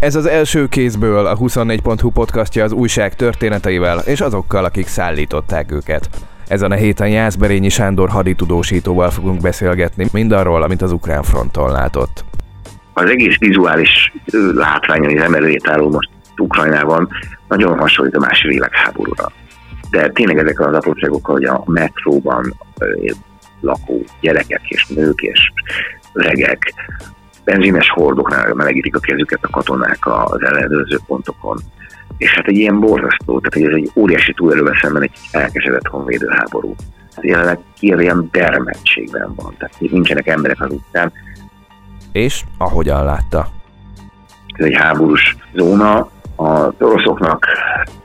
Ez az első kézből a 24.hu podcastja az újság történeteivel és azokkal, akik szállították őket. Ezen a héten Jászberényi Sándor haditudósítóval fogunk beszélgetni mindarról, amit az ukrán fronton látott. Az egész vizuális látvány, az emelőjétálló most Ukrajnában nagyon hasonlít a második világháborúra. De tényleg ezek az apróságok, hogy a metróban lakó gyerekek és nők és öregek benzines hordoknál melegítik a kezüket a katonák az ellenőrző pontokon. És hát egy ilyen borzasztó, tehát ez egy óriási túlelővel szemben egy elkesedett honvédőháború. Jelenleg Kiev ilyen dermedtségben van, tehát nincsenek emberek az utcán. És ahogyan látta? Ez egy háborús zóna, a oroszoknak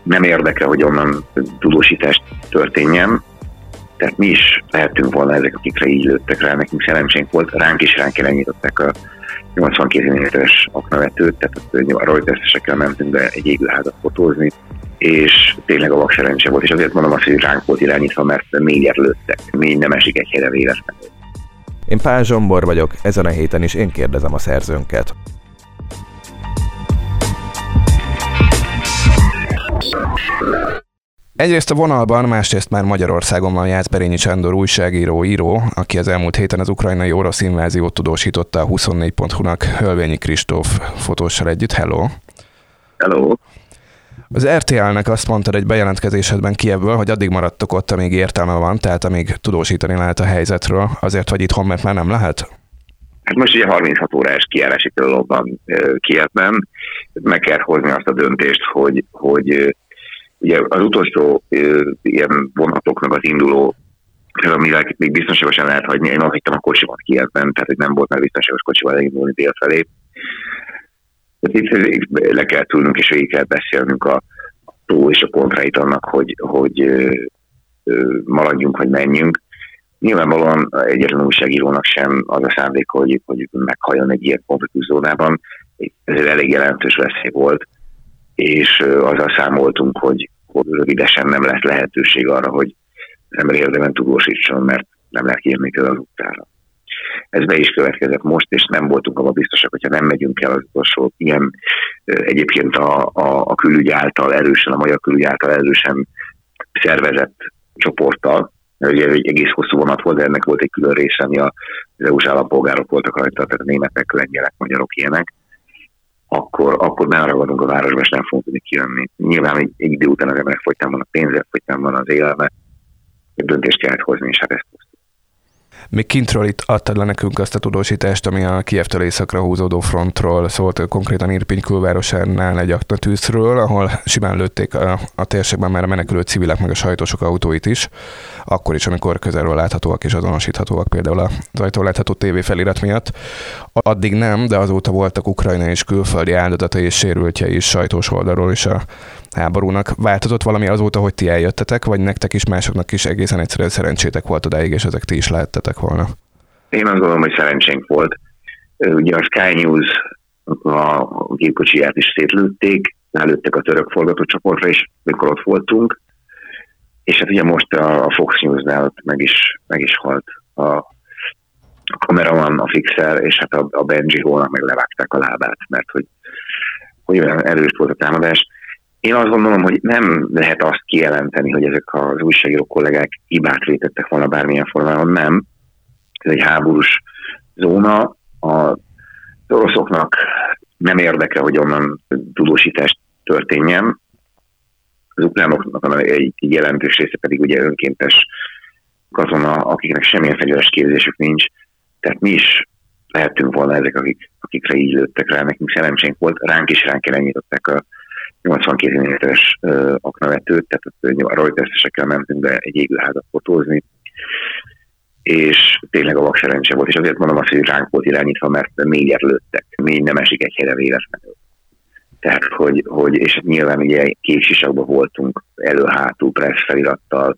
nem érdeke, hogy onnan tudósítást történjen, tehát mi is lehetünk volna ezek, akikre így lőttek rá, nekünk szerencsénk volt, ránk is ránk irányították a 82 mm-es aknavetőt, tehát a reuters mentünk be egy égőházat fotózni, és tényleg a vak szerencse volt, és azért mondom azt, hogy ránk volt irányítva, mert négyer lőttek, még nem esik egy helyre véletlenül. Én Pál Zsombor vagyok, ezen a héten is én kérdezem a szerzőnket. Egyrészt a vonalban, másrészt már Magyarországon van Jászberényi Sándor újságíró, író, aki az elmúlt héten az ukrajnai orosz inváziót tudósította a 24.hu-nak Hölvényi Kristóf fotóssal együtt. Hello! Hello! Az RTL-nek azt mondtad egy bejelentkezésedben Kievből, hogy addig maradtok ott, amíg értelme van, tehát amíg tudósítani lehet a helyzetről. Azért vagy itthon, mert már nem lehet? Hát most ugye 36 órás kiállási tilalom van Kievben. Meg kell hozni azt a döntést, hogy, hogy Ugye az utolsó ilyen vonatoknak az induló amivel még biztonságosan lehet hagyni. Én azt hittem a kocsimat Kievben, tehát hogy nem volt már biztonságos kocsival elindulni dél felé. Itt le kell tűnünk és végig kell beszélnünk a, tó és a kontrait annak, hogy, hogy ö, ö, maradjunk, vagy menjünk. Nyilvánvalóan egyetlen újságírónak sem az a szándék, hogy, hogy meghalljon egy ilyen konfliktus zónában. Ez elég jelentős veszély volt, és azzal számoltunk, hogy, hogy rövidesen nem lesz lehetőség arra, hogy ember érdemben tudósítson, mert nem lehet kijönni az utcára. Ez be is következett most, és nem voltunk abban biztosak, hogyha nem megyünk el az utolsó ilyen egyébként a, a, a külügy által erősen, a magyar külügy által erősen szervezett csoporttal, ugye egy egész hosszú vonat volt, de ennek volt egy külön része, ami az EU-s állampolgárok voltak rajta, tehát a németek, lengyelek, magyarok ilyenek, akkor, akkor beragadunk a városba, és nem fogunk tudni kijönni. Nyilván egy, egy idő után az emberek fogytán van a pénze, fogytán van az élelme, egy döntést kellett hozni, és hát ezt még kintről itt adtad le nekünk azt a tudósítást, ami a Kievtől északra húzódó frontról szólt, konkrétan Irpiny külvárosánál egy aktatűzről, ahol simán lőtték a, a térségben már a menekülő civilek meg a sajtósok autóit is, akkor is, amikor közelről láthatóak és azonosíthatóak például az ajtó látható tévé felirat miatt. Addig nem, de azóta voltak ukrajnai és külföldi áldozatai és sérültjei is sajtós oldalról is a háborúnak. Változott valami azóta, hogy ti eljöttetek, vagy nektek is, másoknak is egészen egyszerűen szerencsétek volt odáig, és ezek ti is lehettetek volna? Én azt gondolom, hogy szerencsénk volt. Ugye a Sky News a gépkocsiját is szétlőtték, lelőttek a török forgatócsoportra is, mikor ott voltunk, és hát ugye most a Fox News-nál meg is, meg is halt a, a kameraman, a fixer, és hát a, a Benji Hónak meg levágták a lábát, mert hogy, hogy olyan erős volt a támadás. Én azt gondolom, hogy nem lehet azt kijelenteni, hogy ezek az újságíró kollégák hibát vétettek volna bármilyen formában, nem. Ez egy háborús zóna. A oroszoknak nem érdeke, hogy onnan tudósítást történjen. Az ukránoknak egy jelentős része pedig ugye önkéntes katona, akiknek semmilyen fegyveres képzésük nincs. Tehát mi is lehetünk volna ezek, akik, akikre így lőttek rá. Nekünk szerencsénk volt, ránk is ránk irányították a 82 mm-es aknavetőt, tehát a reuters mentünk be egy égőházat fotózni, és tényleg a vak szerencse volt, és azért mondom azt, hogy ránk volt irányítva, mert négyer lőttek, még nem esik egy helyre véletlenül. Tehát, hogy, hogy és nyilván ugye kéksisakban voltunk elő-hátul pressz felirattal,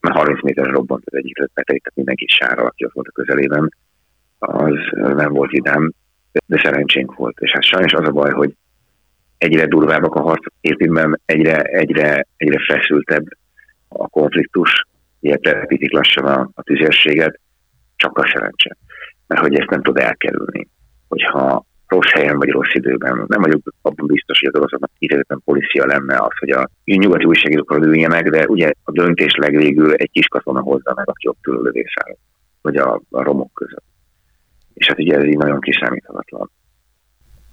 mert 30 méterre robbant az egyik beteg, tehát mindenki sára, aki ott volt a közelében, az nem volt idem, de szerencsénk volt. És hát sajnos az a baj, hogy egyre durvábbak a harcok Irpinben, egyre, egyre, egyre feszültebb a konfliktus, ilyen telepítik lassan a, a tüzérséget, csak a szerencse. Mert hogy ezt nem tud elkerülni. Hogyha rossz helyen vagy rossz időben. Nem vagyok abban biztos, hogy az oroszoknak kifejezetten policia lenne az, hogy a nyugati újságírókról üljenek, de ugye a döntés legvégül egy kis katona hozza meg, aki ott ül a lövészáll, vagy a, a romok között. És hát ugye ez így nagyon kiszámíthatatlan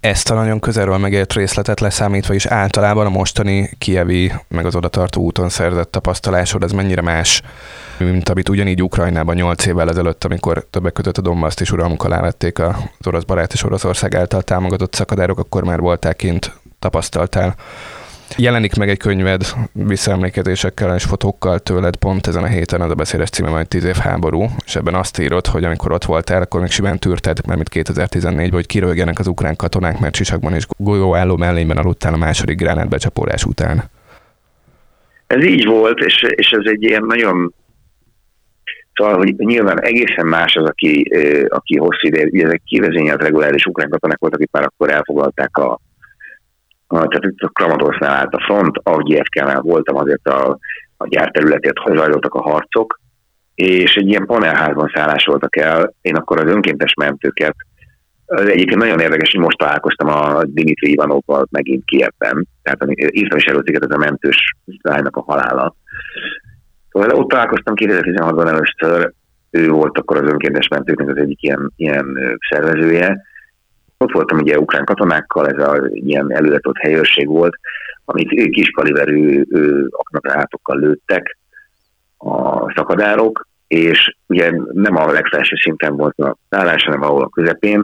ezt a nagyon közelről megért részletet leszámítva is általában a mostani kievi, meg az odatartó úton szerzett tapasztalásod, ez mennyire más, mint amit ugyanígy Ukrajnában 8 évvel ezelőtt, amikor többek között a Donbass is uralmuk alá vették az orosz barát és Oroszország által támogatott szakadárok, akkor már voltál kint, tapasztaltál. Jelenik meg egy könyved visszaemlékezésekkel és fotókkal tőled pont ezen a héten, az a beszédes címe majd 10 év háború, és ebben azt írod, hogy amikor ott voltál, akkor még simán tűrted, mert mint 2014 hogy kirölgenek az ukrán katonák, mert sisakban és golyóálló mellényben aludtál a második gránátbecsapólás után. Ez így volt, és, és ez egy ilyen nagyon Szóval, hogy nyilván egészen más az, aki, aki hosszú ideje, ezek kivezényelt reguláris ukrán katonák voltak, akik már akkor elfoglalták a, tehát itt a Kramatorsznál állt a front, Avgyevkánál voltam, azért a, a gyárterületért zajlottak a harcok, és egy ilyen panelházban szállásoltak el, én akkor az önkéntes mentőket, az egyébként nagyon érdekes, hogy most találkoztam a Dimitri Ivanovval megint Kievben, tehát írtam is előtt ez a mentős lánynak a halála. Szóval ott találkoztam 2016-ban először, ő volt akkor az önkéntes mentőknek az egyik ilyen, ilyen szervezője, ott voltam ugye ukrán katonákkal, ez a ilyen előadott helyőrség volt, amit kis kaliberű aknakrátokkal lőttek a szakadárok, és ugye nem a legfelső szinten volt a szállás, hanem ahol a közepén,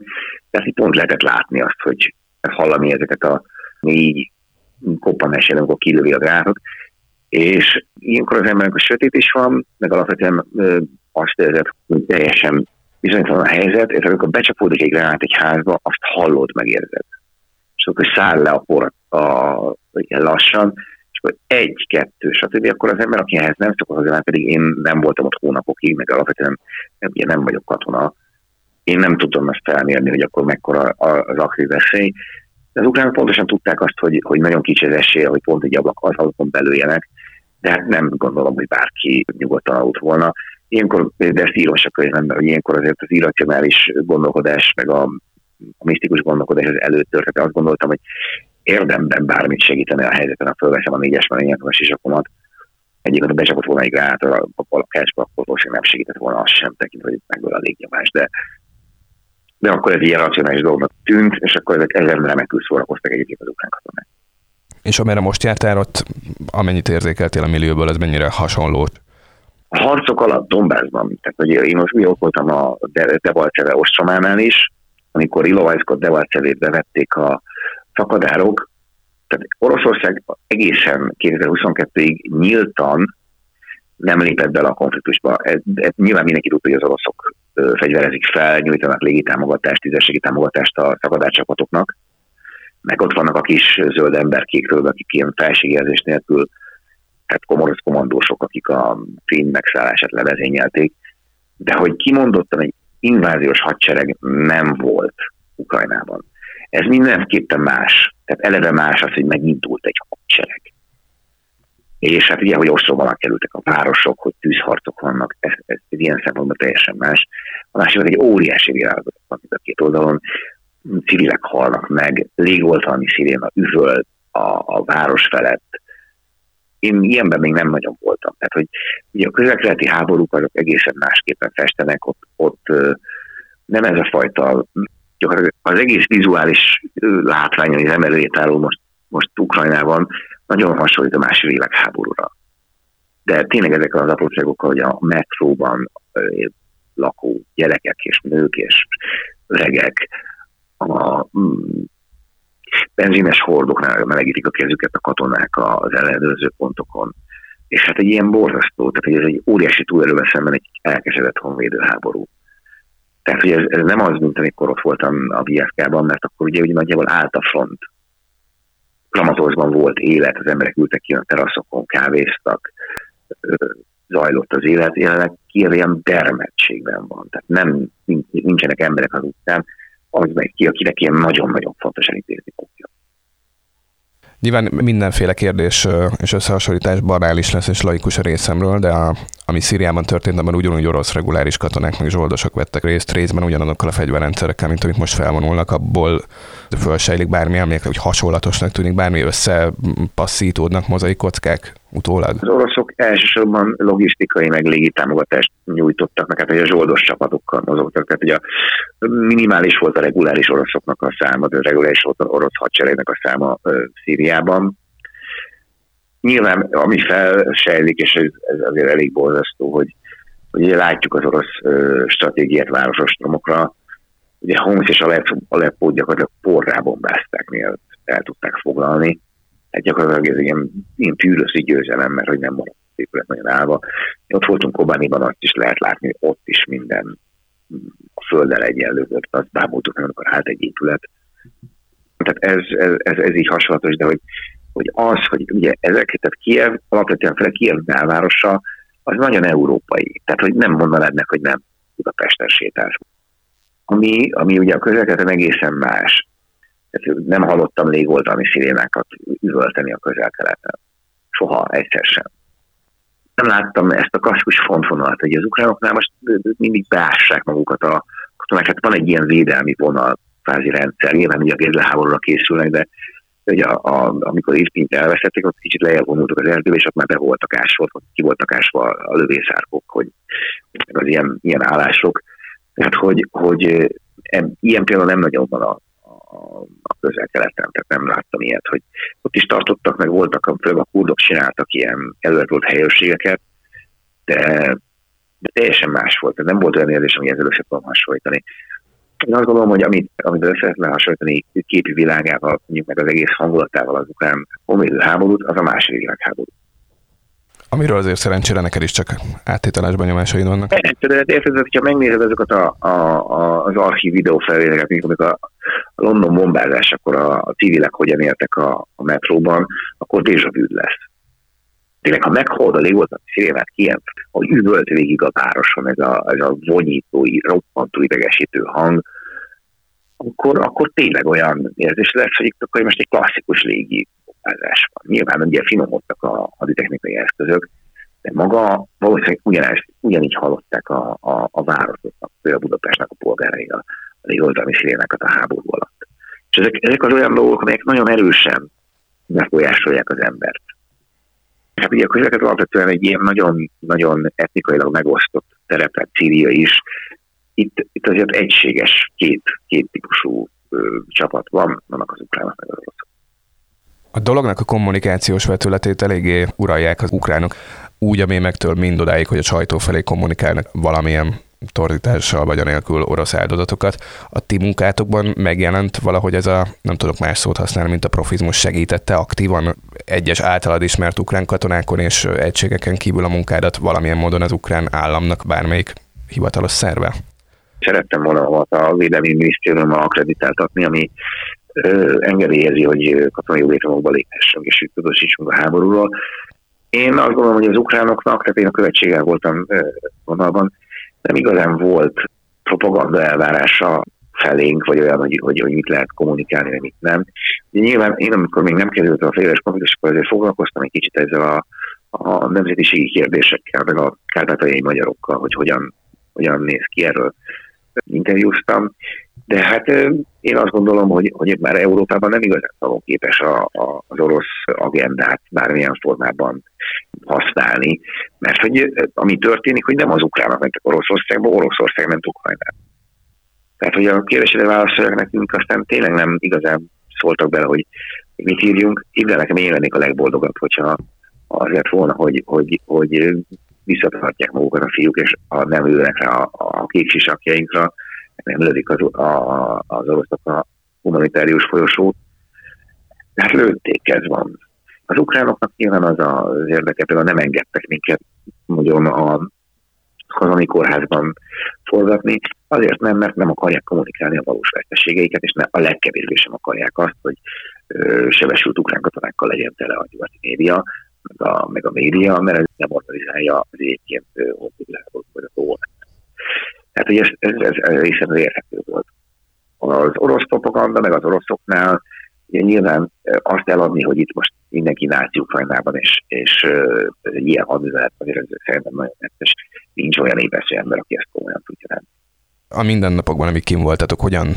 tehát itt pont lehetett látni azt, hogy hallani ezeket a négy koppanás jelen, amikor kilövi a grátot, és ilyenkor az embernek a sötét is van, meg alapvetően azt érzed, hogy teljesen bizonytalan a helyzet, és amikor becsapódik egy gránát egy házba, azt hallod, megérzed. És akkor száll le a por a, ilyen lassan, és akkor egy, kettő, stb. Akkor az ember, aki ehhez nem szokott hozzá, pedig én nem voltam ott hónapokig, meg alapvetően ugye nem vagyok katona, én nem tudom azt felmérni, hogy akkor mekkora az aktív veszély. De az ukránok pontosan tudták azt, hogy, hogy nagyon kicsi az esélye, hogy pont egy ablak az azon belőjenek, de hát nem gondolom, hogy bárki nyugodtan aludt volna ilyenkor, de ezt írom a könyvemben, hogy ilyenkor azért az irracionális gondolkodás, meg a, a misztikus gondolkodás az előtt történt. Azt gondoltam, hogy érdemben bármit segítene a helyzeten, ha fölveszem a négyes menényet, a sisakomat, egyébként a becsapott volna egy gránát a, a akkor valószínűleg nem segített volna az sem, tekintve, hogy megből a légnyomás, de de akkor ez ilyen racionális dolognak tűnt, és akkor ezek ezer remekül szórakoztak egyébként az ukrán katonák. És amire most jártál, ott amennyit érzékeltél a millióból, ez mennyire hasonló a harcok alatt Donbassban, tehát hogy én most mi voltam a Devalceve ostrománál is, amikor Ilovajszkot Devalcevét bevették a szakadárok, tehát Oroszország egészen 2022-ig nyíltan nem lépett bele a konfliktusba. Ez, ez nyilván mindenki tudta, hogy az oroszok fegyverezik fel, nyújtanak légitámogatást, tüzességi támogatást a szakadárcsapatoknak, meg ott vannak a kis zöld emberkékről, akik ilyen felségjelzés nélkül tehát komorosz kommandósok, akik a finn megszállását levezényelték, de hogy kimondottan egy inváziós hadsereg nem volt Ukrajnában. Ez mindenképpen más. Tehát eleve más az, hogy megindult egy hadsereg. És hát ugye, hogy osztóban kerültek a városok, hogy tűzharcok vannak, ez, ez, ez ilyen szempontból teljesen más. A másik egy óriási világot van a két oldalon, civilek halnak meg, légoltalmi sziréna üvöl a, a város felett, én ilyenben még nem nagyon voltam. Tehát, hogy ugye a közelkeleti háborúk azok egészen másképpen festenek, ott, ott nem ez a fajta, az egész vizuális látvány, ami az emelőjét álló most, most Ukrajnában, nagyon hasonlít a második világháborúra. De tényleg ezek az apróságokkal, hogy a metróban lakó gyerekek és nők és öregek, a benzines hordoknál melegítik a kezüket a katonák az ellenőrző pontokon. És hát egy ilyen borzasztó, tehát hogy ez egy óriási túlerővel szemben egy elkesedett honvédőháború. Tehát, hogy ez, ez, nem az, mint amikor ott voltam a BFK-ban, mert akkor ugye, ugye nagyjából állt a front. Kramatorzban volt élet, az emberek ültek ki a teraszokon, kávéztak, zajlott az élet, jelenleg Kiev ilyen dermedtségben van. Tehát nem, nincsenek emberek az utcán, az ki, akinek ilyen nagyon-nagyon fontos elintézni fogja. Nyilván mindenféle kérdés és összehasonlítás banális lesz és laikus a részemről, de a, ami Szíriában történt, abban ugyanúgy orosz reguláris katonák meg zsoldosok vettek részt részben ugyanazokkal a fegyverrendszerekkel, mint amit most felvonulnak, abból fölsejlik bármi, amelyek hogy hasonlatosnak tűnik, bármi összepasszítódnak mozaikockák utólag? Az oroszok elsősorban logisztikai meg légi támogatást nyújtottak, meg hát hogy a zsoldos csapatokkal mozogtak, tehát ugye minimális volt a reguláris oroszoknak a száma, a reguláris volt a orosz hadseregnek a száma Szíriában. Nyilván, ami felsejlik, és ez, azért elég borzasztó, hogy, hogy ugye látjuk az orosz ö, stratégiát városostromokra, ugye Homs és Aleppo gyakorlatilag porrá bombázták, mielőtt el tudták foglalni hát gyakorlatilag ez ilyen, ilyen tűröszi győzelem, mert hogy nem maradt épület nagyon állva. Ott voltunk Kobániban, azt is lehet látni, ott is minden a földdel egyenlő volt, azt bámultuk, nem akkor hát egy épület. Tehát ez, ez, ez, ez így hasonlatos, de hogy, hogy az, hogy ugye ezek, tehát Kiev, alapvetően fel Kiev belvárosa, az nagyon európai. Tehát, hogy nem mondanád meg, hogy nem Budapesten sétálsz. Ami, ami ugye a közelkeleten egészen más nem hallottam légoltalmi szirénákat üvölteni a közel-keleten. Soha, egyszer sem. Nem láttam ezt a klasszikus fontvonalat, hogy az ukránoknál most mindig beássák magukat a katonák. Hát van egy ilyen védelmi vonal, kvázi rendszer. Nyilván ugye a gézleháborúra készülnek, de ugye a, a, amikor Irpint elveszették, ott kicsit lejjebb vonultak az erdőbe, és ott már be voltak ásva, ott ki voltak ásva a lövészárkok, hogy az ilyen, ilyen állások. Tehát, hogy, hogy ilyen például nem nagyon van a, a közel-keleten, tehát nem láttam ilyet, hogy ott is tartottak, meg voltak, főleg a kurdok csináltak ilyen előtt helyőrségeket, de, de teljesen más volt, nem volt olyan érzés, ami ezzel össze tudom hasonlítani. Én azt gondolom, hogy amit, amit össze lehetne hasonlítani képi világával, mondjuk meg az egész hangulatával az ukrán háborút, az a második világháború. Amiről azért szerencsére neked is csak áttételes benyomásaid vannak. De érted, hogyha megnézed ezeket a, a, a, az archív videófelvételeket, amikor a, a London bombázás, akkor a, a civilek hogyan éltek a, a metróban, akkor déjà vu lesz. Tényleg, ha meghallod a szirénát Kiev, hogy üvölt végig a városon ez a, ez a vonyítói, roppantó idegesítő hang, akkor, akkor tényleg olyan érzés lesz, hogy akkor most egy klasszikus légi bombázás van. Nyilván ugye finomodtak a haditechnikai eszközök, de maga valószínűleg ugyanezt, ugyanígy hallották a, a, a városoknak, például Budapestnek a polgárai a, a légoltalmi szirénákat a háború alatt. És ezek, ezek az olyan dolgok, amelyek nagyon erősen befolyásolják az embert. Hát ugye a közlekedő alapvetően egy ilyen nagyon, nagyon etnikailag megosztott terepet, Szíria is. Itt, itt azért egységes két, két típusú ö, csapat van, vannak az ukránok meg az oroszok. A dolognak a kommunikációs vetületét eléggé uralják az ukránok, úgy, ami megtől mindodáig, hogy a sajtó felé kommunikálnak valamilyen tordítással vagy anélkül orosz áldozatokat. A ti munkátokban megjelent valahogy ez a, nem tudok más szót használni, mint a profizmus segítette aktívan egyes általad ismert ukrán katonákon és egységeken kívül a munkádat valamilyen módon az ukrán államnak bármelyik hivatalos szerve? Szerettem volna a Védelmi Minisztériummal akreditáltatni, ami engedélyezi, hogy katonai joglétromokba léphessünk, és tudósítsunk a háborúról. Én azt gondolom, hogy az ukránoknak, tehát én a követséggel voltam vonalban, nem igazán volt propaganda elvárása felénk, vagy olyan, hogy, hogy, hogy mit lehet kommunikálni, vagy mit nem. De nyilván én, amikor még nem került a félres konfliktus, akkor azért foglalkoztam egy kicsit ezzel a, a nemzetiségi kérdésekkel, meg a kárpátaljai magyarokkal, hogy hogyan, hogyan néz ki erről interjúztam, de hát én azt gondolom, hogy, hogy már Európában nem igazán szavon képes a, a, az orosz agendát bármilyen formában használni, mert hogy ami történik, hogy nem az ukránok mentek Oroszországba, Oroszország ment Ukrajnába. Tehát, hogy a kérdésre válaszolják nekünk, aztán tényleg nem igazán szóltak bele, hogy mit írjunk. Ide nekem én lennék a legboldogabb, hogyha azért volna, hogy, hogy, hogy visszatartják magukat a fiúk, és a nem ülnek rá a, a kék sisakjainkra, nem lövik az, a, az oroszok a humanitárius folyosót. Hát lőtték, ez van. Az ukránoknak nyilván az az érdeke, például nem engedtek minket nagyon a kazani kórházban forgatni, azért nem, mert nem akarják kommunikálni a valós veszteségeiket, és ne, a legkevésbé sem akarják azt, hogy sebesült ukrán katonákkal legyen tele a nyugati média, meg a, meg a média, mert ez nem organizálja az egyébként honfoglalkozó vagy a. Tehát, hogy ez, ez, ez, ez részben érhető volt. Az orosz propaganda, meg az oroszoknál ugye nyilván azt eladni, hogy itt most mindenki náci Ukrajnában, és, és uh, ilyen hadművelet azért ez szerintem nagyon netes. Nincs olyan évesző ember, aki ezt komolyan tudja lenni. A mindennapokban, amik kim voltatok, hogyan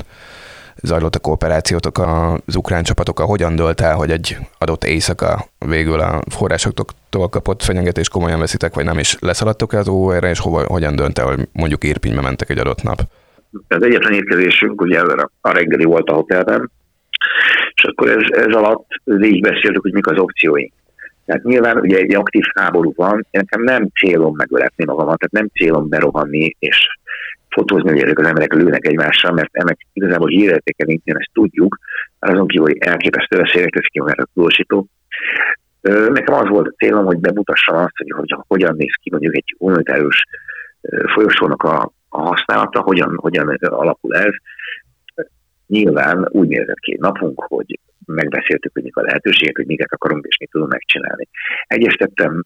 zajlott a kooperációtok az ukrán csapatokkal, hogyan dölt el, hogy egy adott éjszaka végül a forrásoktól kapott fenyegetés komolyan veszitek, vagy nem, és leszaladtok az OR-re, és hova, hogyan dönt el, hogy mondjuk Irpinybe mentek egy adott nap? Az egyetlen érkezésünk ugye a reggeli volt a hotelben, és akkor ez, ez alatt így beszéltük, hogy mik az opcióink. Tehát nyilván ugye egy aktív háború van, én nekem nem célom megöletni magamat, tehát nem célom berohanni és fotózni, hogy ezek az emberek lőnek egymással, mert ennek igazából hírértéke nincsen, ezt tudjuk, azon kívül, hogy elképesztő veszélyek teszik ki a tudósító. Nekem az volt a célom, hogy bemutassam azt, hogy, hogy hogyan néz ki mondjuk egy humanitárius folyosónak a, a használata, hogyan, hogyan alakul ez. Nyilván úgy nézett ki napunk, hogy megbeszéltük, hogy mik a lehetőségek, hogy miket akarunk és mit tudunk megcsinálni. Egyeztettem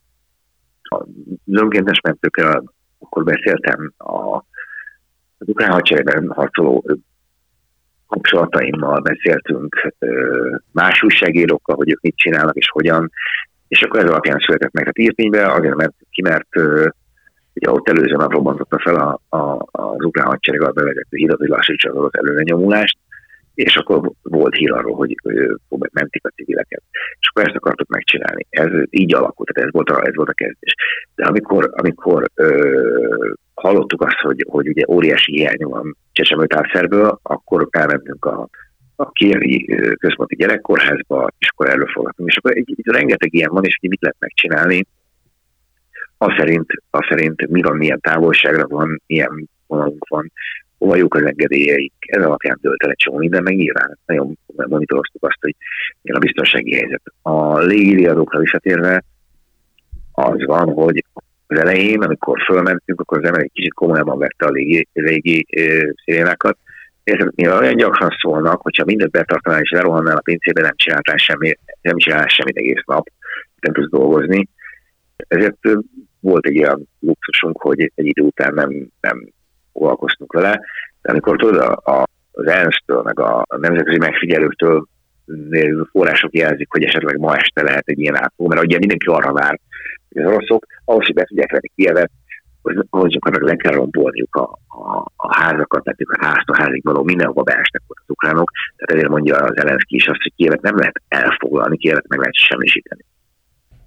a önkéntes mentőkkel, akkor beszéltem a, az ukrán hadseregben harcoló kapcsolataimmal beszéltünk más újságírókkal, hogy ők mit csinálnak és hogyan, és akkor ez alapján született meg. Hát Irpénybe azért, mert ki, mert ugye ott előző nap robbantotta fel a, a, az ukrán hadsereg a bevezető hidat, hogy lassítsa az előrenyomulást, és akkor volt hír arról, hogy mentik a civileket. És akkor ezt akartuk megcsinálni. Ez így alakult, tehát ez volt a, ez volt a kezdés. De amikor, amikor ö, hallottuk azt, hogy, hogy ugye óriási hiány van Csecsemőtávszerből, akkor elmentünk a, a kievi központi gyerekkorházba, és akkor előfogadtunk. És akkor egy, egy rengeteg ilyen van, és hogy mit lehet megcsinálni, az szerint, az szerint mi van, milyen távolságra van, milyen vonalunk van, hova jók az engedélyeik, ez alapján dölt el egy csomó minden, meg nyilván nagyon monitoroztuk azt, hogy milyen a biztonsági helyzet. A légiriadókra visszatérve az van, hogy az elején, amikor fölmentünk, akkor az ember egy kicsit komolyabban vette a légi, légi szirénákat, Érted, mivel olyan gyakran szólnak, hogyha mindent betartanál és lerohannál a pincébe, nem csináltál semmi, nem csinálál semmit egész nap, nem tudsz dolgozni. Ezért volt egy olyan luxusunk, hogy egy idő után nem, nem foglalkoztunk vele, de amikor tudod, a, a, az ENSZ-től, meg a, a nemzetközi megfigyelőktől források jelzik, hogy esetleg ma este lehet egy ilyen átfogó, mert ugye mindenki arra vár, hogy az oroszok ahhoz, hogy be tudják venni Kievet, hogy csak le kell rombolniuk a, a, a házakat, tehát a háztól házig való mindenhova beestek volt az ukránok, tehát ezért mondja az Elenszki is azt, hogy Kievet nem lehet elfoglalni, Kievet meg lehet semmisíteni.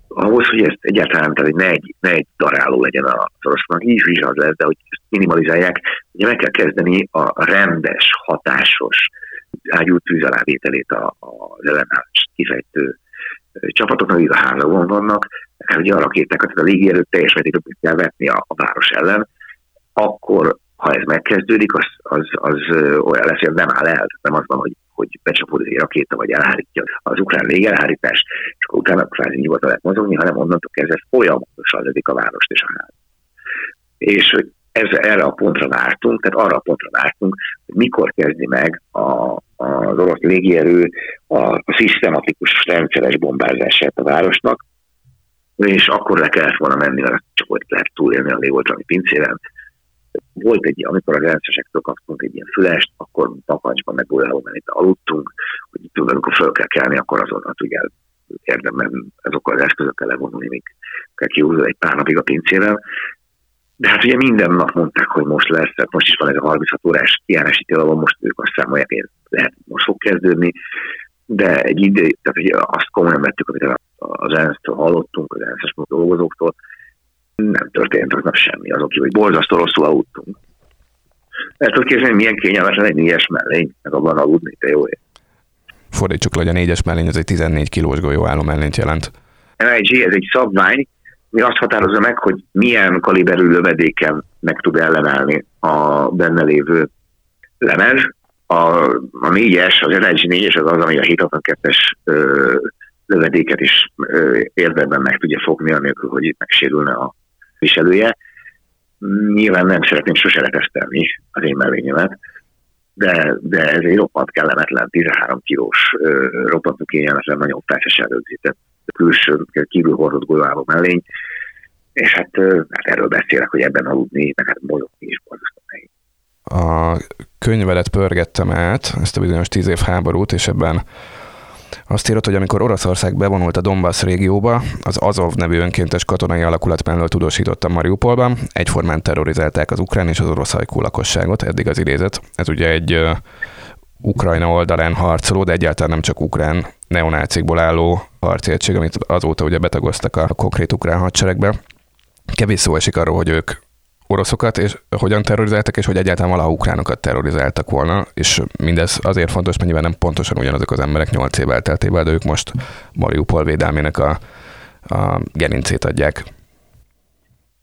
Ahhoz, hogy ezt egyáltalán, tehát ne egy, ne egy daráló legyen az orosznak, így is az lesz, de hogy ezt minimalizálják, ugye meg kell kezdeni a rendes, hatásos ágyú tűz alávételét az ellenállást kifejtő csapatoknak, akik a házakon vannak, ugye a rakétákat, tehát a légierőt teljes mértékben kell vetni a, a város ellen, akkor ha ez megkezdődik, az, az, az olyan lesz, hogy nem áll el. Nem az van, hogy hogy becsapódik egy rakéta, vagy elhárítja az ukrán légelhárítás, és akkor utána kvázi nyugodtan lehet mozogni, hanem onnantól kezdve folyamatosan ledik a várost és a ház. És ez, erre a pontra vártunk, tehát arra a pontra vártunk, hogy mikor kezdi meg a, az orosz légierő a, a szisztematikus rendszeres bombázását a városnak, és akkor le kellett volna menni, mert csak ott lehet túlélni a légoltalmi pincéren, volt egy, amikor az elszesektől kaptunk egy ilyen fülest, akkor tapancsban meg Buláóban itt aludtunk, hogy tudod, amikor föl kell kelni, akkor azonnal tudja érdemben ezokkal az eszközökkel levonulni, még kell egy pár napig a pincével. De hát ugye minden nap mondták, hogy most lesz, tehát most is van ez a 36 órás kiárási tilalom, most ők azt számolják, hogy lehet, most fog kezdődni, de egy idő, tehát ugye azt komolyan vettük, amit az ENSZ-től hallottunk, az ENSZ-es dolgozóktól, nem történt aznap semmi, azok ki, hogy borzasztó rosszul aludtunk. El tudod képzelni, milyen kényelmetlen egy négyes mellény, meg abban aludni, te jó ég. Fordítsuk le, hogy a négyes mellény az egy 14 kilós golyóálló mellényt jelent. NIG, ez egy szabvány, mi azt határozza meg, hogy milyen kaliberű lövedéken meg tud ellenállni a benne lévő lemez. A, a négyes, az NIG négyes az az, ami a 762-es lövedéket is érdemben meg tudja fogni, anélkül, hogy itt megsérülne a viselője. Nyilván nem szeretném sose letesztelni az én mellényemet, de, de ez egy roppant kellemetlen, 13 kilós, roppant kényelmetlen, nagyon felsesen rögzített külső, kívül hordott golyóálló mellény, és hát, hát erről beszélek, hogy ebben aludni, meg hát mozogni is borzasztó nehéz. A könyvelet pörgettem át, ezt a bizonyos tíz év háborút, és ebben Azt írott, hogy amikor Oroszország bevonult a Donbass régióba, az Azov nevű önkéntes katonai alakulat mellől tudósította Mariupolban, egyformán terrorizálták az ukrán és az orosz hajkú lakosságot, eddig az idézet. Ez ugye egy uh, Ukrajna oldalán harcoló, de egyáltalán nem csak ukrán neonácikból álló harci egység, amit azóta ugye betagoztak a konkrét ukrán hadseregbe. Kevés szó esik arról, hogy ők oroszokat, és hogyan terrorizáltak, és hogy egyáltalán valaha ukránokat terrorizáltak volna, és mindez azért fontos, mert nyilván nem pontosan ugyanazok az emberek 8 év elteltével, de ők most Mariupol védelmének a, a gerincét adják.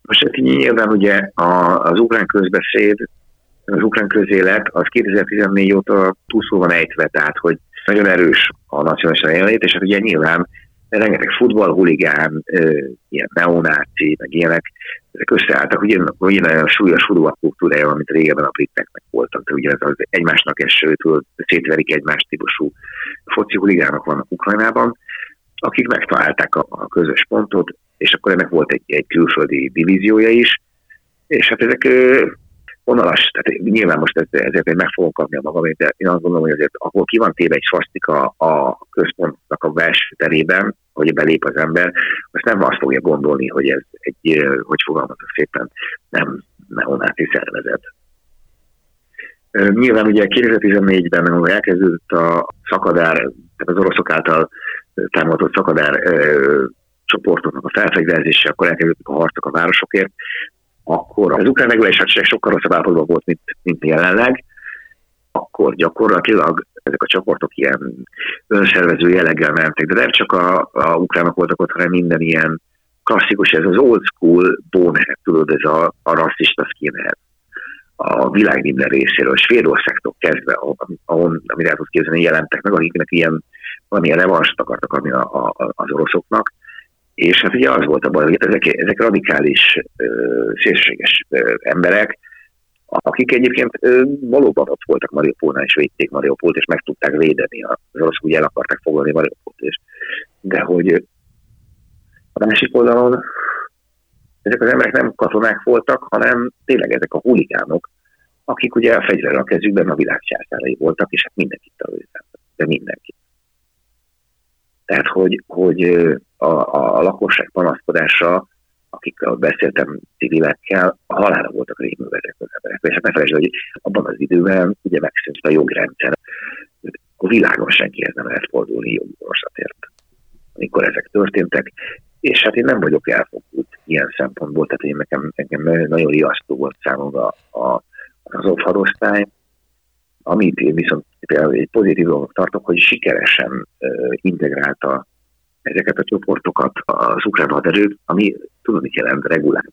Most hát nyilván ugye az ukrán közbeszéd, az ukrán közélet az 2014 óta túlszó van ejtve, tehát hogy nagyon erős a nacionális jelenlét, és hát ugye nyilván rengeteg futballhuligán, ilyen neonáci, meg ilyenek, ezek összeálltak, ugye, ugye nagyon súlyos futballkultúrája, amit régebben a briteknek voltak, de ugye ez az egymásnak eső, szétverik egymás típusú foci huligánok vannak Ukrajnában, akik megtalálták a, a közös pontot, és akkor ennek volt egy, egy külföldi divíziója is, és hát ezek vonalas, tehát nyilván most ezért én meg fogom kapni a magam, de én azt gondolom, hogy azért ahol ki van téve egy svasztika a központnak a belső terében, hogy belép az ember, azt nem azt fogja gondolni, hogy ez egy, hogy fogalmazok szépen, nem neonáci szervezet. Nyilván ugye 2014-ben, amikor elkezdődött a szakadár, tehát az oroszok által támogatott szakadár csoportoknak a felfegyverzése, akkor elkezdődtek a harcok a városokért, akkor az ukrán reguláris hadsereg sokkal rosszabb állapotban volt, mint, mint jelenleg, akkor gyakorlatilag ezek a csoportok ilyen önszervező jelleggel mentek, de nem csak a, a ukránok voltak ott, hanem minden ilyen klasszikus, ez az old school bonehead, tudod, ez a, a rasszista skinhead. A világ minden részéről, Svédországtól kezdve, ahol, amit el tudsz képzelni, jelentek meg, akiknek ilyen valamilyen revanst akartak adni a, a, az oroszoknak, és hát ugye az volt a baj, hogy ezek, ezek radikális, szélsőséges emberek, akik egyébként valóban ott voltak Mariupolnál, és védték Mariupolt, és meg tudták védeni. Az oroszok ugye el akarták foglalni Mariupolt is. De hogy a másik oldalon ezek az emberek nem katonák voltak, hanem tényleg ezek a huligánok, akik ugye a fegyver a kezükben a világ voltak, és hát mindenkit terrorizáltak, de mindenkit. Tehát, hogy, hogy a, a, lakosság panaszkodása, akikkel beszéltem civilekkel, a halára voltak réművetek az emberek. És hát ne felejtsd, hogy abban az időben ugye megszűnt a jogrendszer. A világon senkihez nem lehet fordulni jogorvosatért, amikor ezek történtek. És hát én nem vagyok elfogult ilyen szempontból, tehát én nekem, nekem nagyon riasztó volt számomra a, az ottharosztály, amit én viszont például egy pozitív dolgot tartok, hogy sikeresen uh, integrálta ezeket a csoportokat az ukrán haderők, ami tudod, mit jelent regulált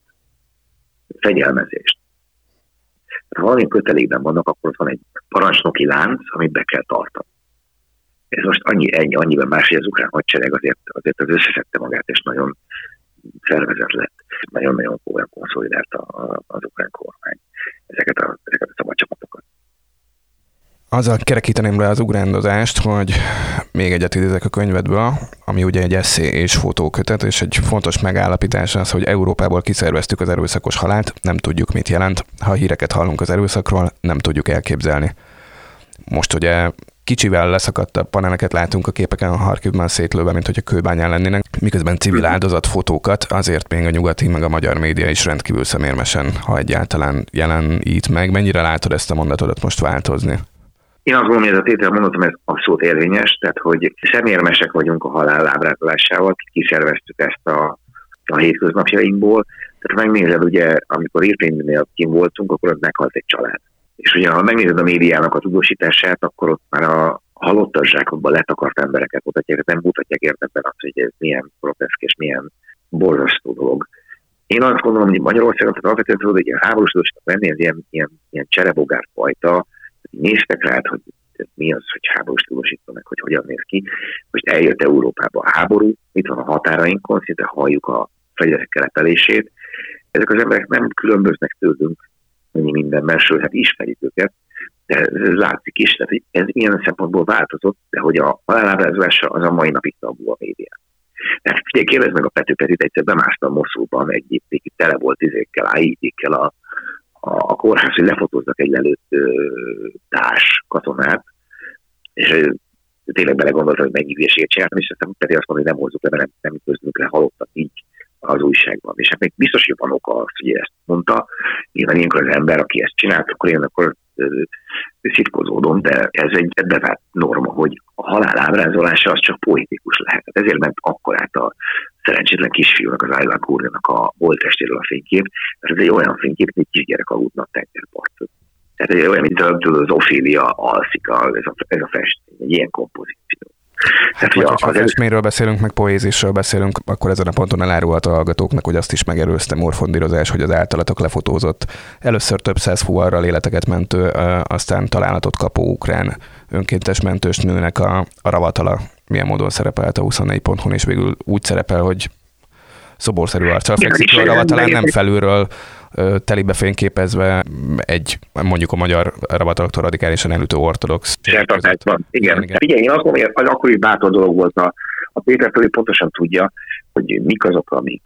fegyelmezést. Ha valami kötelékben vannak, akkor ott van egy parancsnoki lánc, amit be kell tartani. Ez most annyi, ennyi, annyiben más, hogy az ukrán hadsereg azért, azért az összeszedte magát, és nagyon szervezet lett. Nagyon-nagyon komolyan konszolidálta az ukrán kormány ezeket a, ezeket a szabad csapatokat. Azzal kerekíteném le az ugrándozást, hogy még egyet idézek a könyvedből, ami ugye egy eszé és fotókötet, és egy fontos megállapítás az, hogy Európából kiszerveztük az erőszakos halált, nem tudjuk, mit jelent. Ha híreket hallunk az erőszakról, nem tudjuk elképzelni. Most ugye kicsivel leszakadtabb paneleket látunk a képeken a Harkivban szétlőve, mint hogy a kőbányán lennének, miközben civil áldozat fotókat, azért még a nyugati, meg a magyar média is rendkívül szemérmesen, ha egyáltalán jelenít meg. Mennyire látod ezt a mondatodat most változni? Én azt gondolom, hogy ez a tétel mondatom, ez abszolút érvényes, tehát hogy szemérmesek vagyunk a halál ábrázolásával, kiszerveztük ezt a, a hétköznapjainkból. Tehát megnézed, ugye, amikor Irvingnél kim voltunk, akkor ott meghalt egy család. És ugye, ha megnézed a médiának a tudósítását, akkor ott már a halottas zsákokban letakart embereket mutatják, nem mutatják értetben azt, hogy ez milyen groteszk és milyen borzasztó dolog. Én azt gondolom, hogy Magyarországon tehát alapvetően tudod, hogy ilyen háborús venni, ez ilyen, ilyen, ilyen cserebogár fajta, néztek rá, hogy mi az, hogy háborús tudósítva meg, hogy hogyan néz ki. Most eljött Európába a háború, itt van a határainkon, szinte halljuk a fegyverek kelepelését. Ezek az emberek nem különböznek tőlünk mennyi mindenben, sőt, hát ismerjük őket, de ez látszik is, tehát ez ilyen szempontból változott, de hogy a halálábrázolása az a mai napig tabu a médián. Tehát figyelj, kérdezd meg a Pető Petit, egyszer bemásztam Moszulban, egy itt tele volt izékkel, ájítékkel a a, kórház, hogy lefotóznak egy lelőtt társ katonát, és tényleg belegondoltam, hogy mennyi hülyeséget csináltam, és aztán pedig azt mondom, hogy nem hozzuk le, mert nem, nem közlünk le halottak így az újságban. És hát még biztos, hogy van oka az, hogy ezt mondta. Nyilván ilyenkor az ember, aki ezt csinált, akkor én akkor szitkozódom, de ez egy bevált norma, hogy a halál ábrázolása az csak poetikus lehet. Hát ezért ment akkor át a szerencsétlen kisfiúnak, az Aylan Kurgának a boltestéről a fénykép, mert ez egy olyan fénykép, mint egy kisgyerek aludna a tengerparton. Tehát egy olyan, mint az Ophelia alszik, ez a, ez a festény, egy ilyen kompozíció. Hát, hogy ha festményről beszélünk, meg poézisről beszélünk, akkor ezen a ponton elárulhat a hallgatóknak, hogy azt is megerőzte morfondírozás, hogy az általatok lefotózott először több száz fuvarral életeket mentő, aztán találatot kapó ukrán önkéntes mentős nőnek a, a ravatala milyen módon szerepelt a 24.hu, és végül úgy szerepel, hogy szoborszerű arccal fekszik a ravatalán, nem felülről telibe fényképezve egy, mondjuk a magyar rabatalaktól radikálisan elütő ortodox. Igen. igen. igen. azt mondom, hogy az akkor is bátor dolog volt a, a Péter Fölé pontosan tudja, hogy mik azok, amik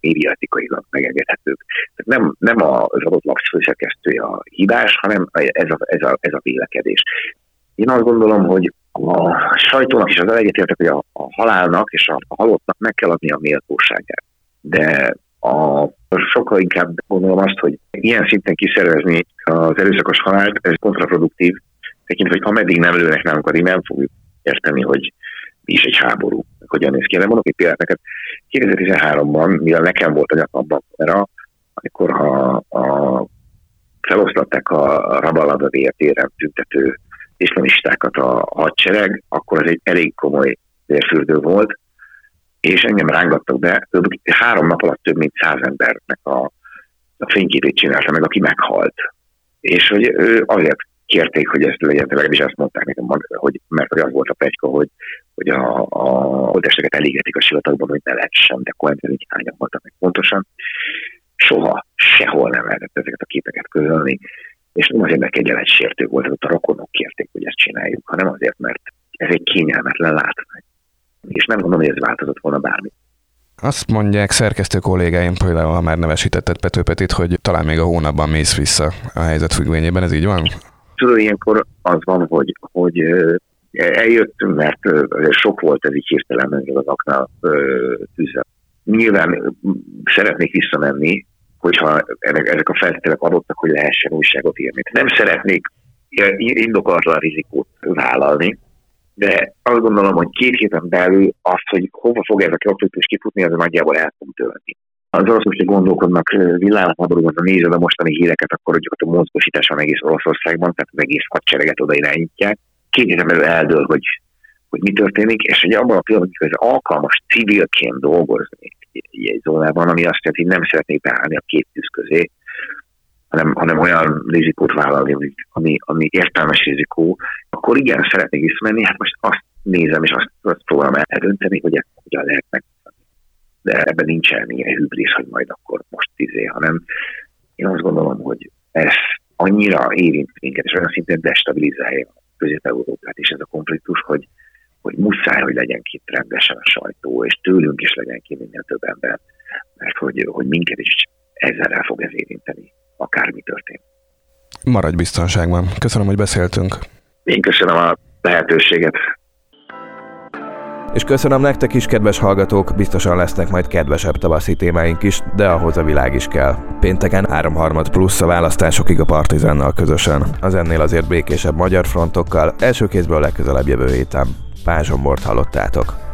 médiatikailag megengedhetők. Tehát nem, nem az adott lap főszerkesztője a hibás, hanem ez a, ez, a, ez a vélekedés. Én azt gondolom, hogy a sajtónak is az egyetértek, hogy a, a halálnak és a, a halottnak meg kell adni a méltóságát. De a, sokkal inkább gondolom azt, hogy ilyen szinten kiszervezni az erőszakos halált, ez kontraproduktív, tekintve, hogy ameddig nem lőnek nálunk, addig nem fogjuk érteni, hogy mi is egy háború, hogyan néz ki. De mondok egy példát neked, 2013-ban, mivel nekem volt a nyakamban kamera, amikor a, a feloszlatták a Rabalada téren tüntető iszlamistákat a hadsereg, akkor ez egy elég komoly vérfürdő volt, és engem rángattak be, több, három nap alatt több mint száz embernek a, a fényképét csinálta meg, aki meghalt. És hogy ő azért kérték, hogy ezt legyen, legalábbis azt mondták nekem, hogy, mert hogy az volt a pegyka, hogy, hogy a, a holtesteket elégetik a sivatagban, hogy ne lehessen, de akkor nem hányan voltak meg pontosan. Soha, sehol nem lehetett ezeket a képeket közölni, és nem azért, mert egy sértő volt, hogy a rokonok kérték, hogy ezt csináljuk, hanem azért, mert ez egy kényelmetlen látvány és nem gondolom, hogy ez változott volna bármi. Azt mondják szerkesztő kollégáim, például ha már nevesítetted Pető Petit, hogy talán még a hónapban mész vissza a helyzet függvényében, ez így van? Tudod, ilyenkor az van, hogy, hogy eljöttünk, mert sok volt ez így hirtelen az aknál tűzzel. Nyilván szeretnék visszamenni, hogyha ezek a feltételek adottak, hogy lehessen újságot írni. Nem szeretnék indokolatlan rizikót vállalni, de azt gondolom, hogy két héten belül azt, hogy hova fog ez a konfliktus kifutni, az nagyjából el fog tölni. Az oroszok, hogy gondolkodnak villámháborúban, a nézed a mostani híreket, akkor hogy a mozgósítás van egész Oroszországban, tehát az egész hadsereget oda irányítják. Két héten belül eldől, hogy, hogy mi történik, és hogy abban a pillanatban, hogy az alkalmas civilként dolgozni egy zónában, ami azt jelenti, hogy nem szeretnék beállni a két tűz közé, hanem, hanem olyan rizikót vállalni, ami, ami értelmes rizikó, akkor igen, szeretnék visszamenni, hát most azt nézem, és azt, azt próbálom eldönteni, hogy ezt hogyan lehet meg. De ebben nincsen ilyen hübrisz, hogy majd akkor most tizé, hanem én azt gondolom, hogy ez annyira érint minket, és olyan szintén destabilizálja Közép-Európát és ez a konfliktus, hogy, hogy muszáj, hogy legyen ki rendesen a sajtó, és tőlünk is legyen ki minél több ember, mert hogy, hogy minket is ezzel el fog ez érinteni akármi történt. Maradj biztonságban. Köszönöm, hogy beszéltünk. Én köszönöm a lehetőséget. És köszönöm nektek is, kedves hallgatók, biztosan lesznek majd kedvesebb tavaszi témáink is, de ahhoz a világ is kell. Pénteken 3 plusz a választásokig a Partizánnal közösen. Az ennél azért békésebb magyar frontokkal, első kézből legközelebb jövő héten. Pázsombort hallottátok.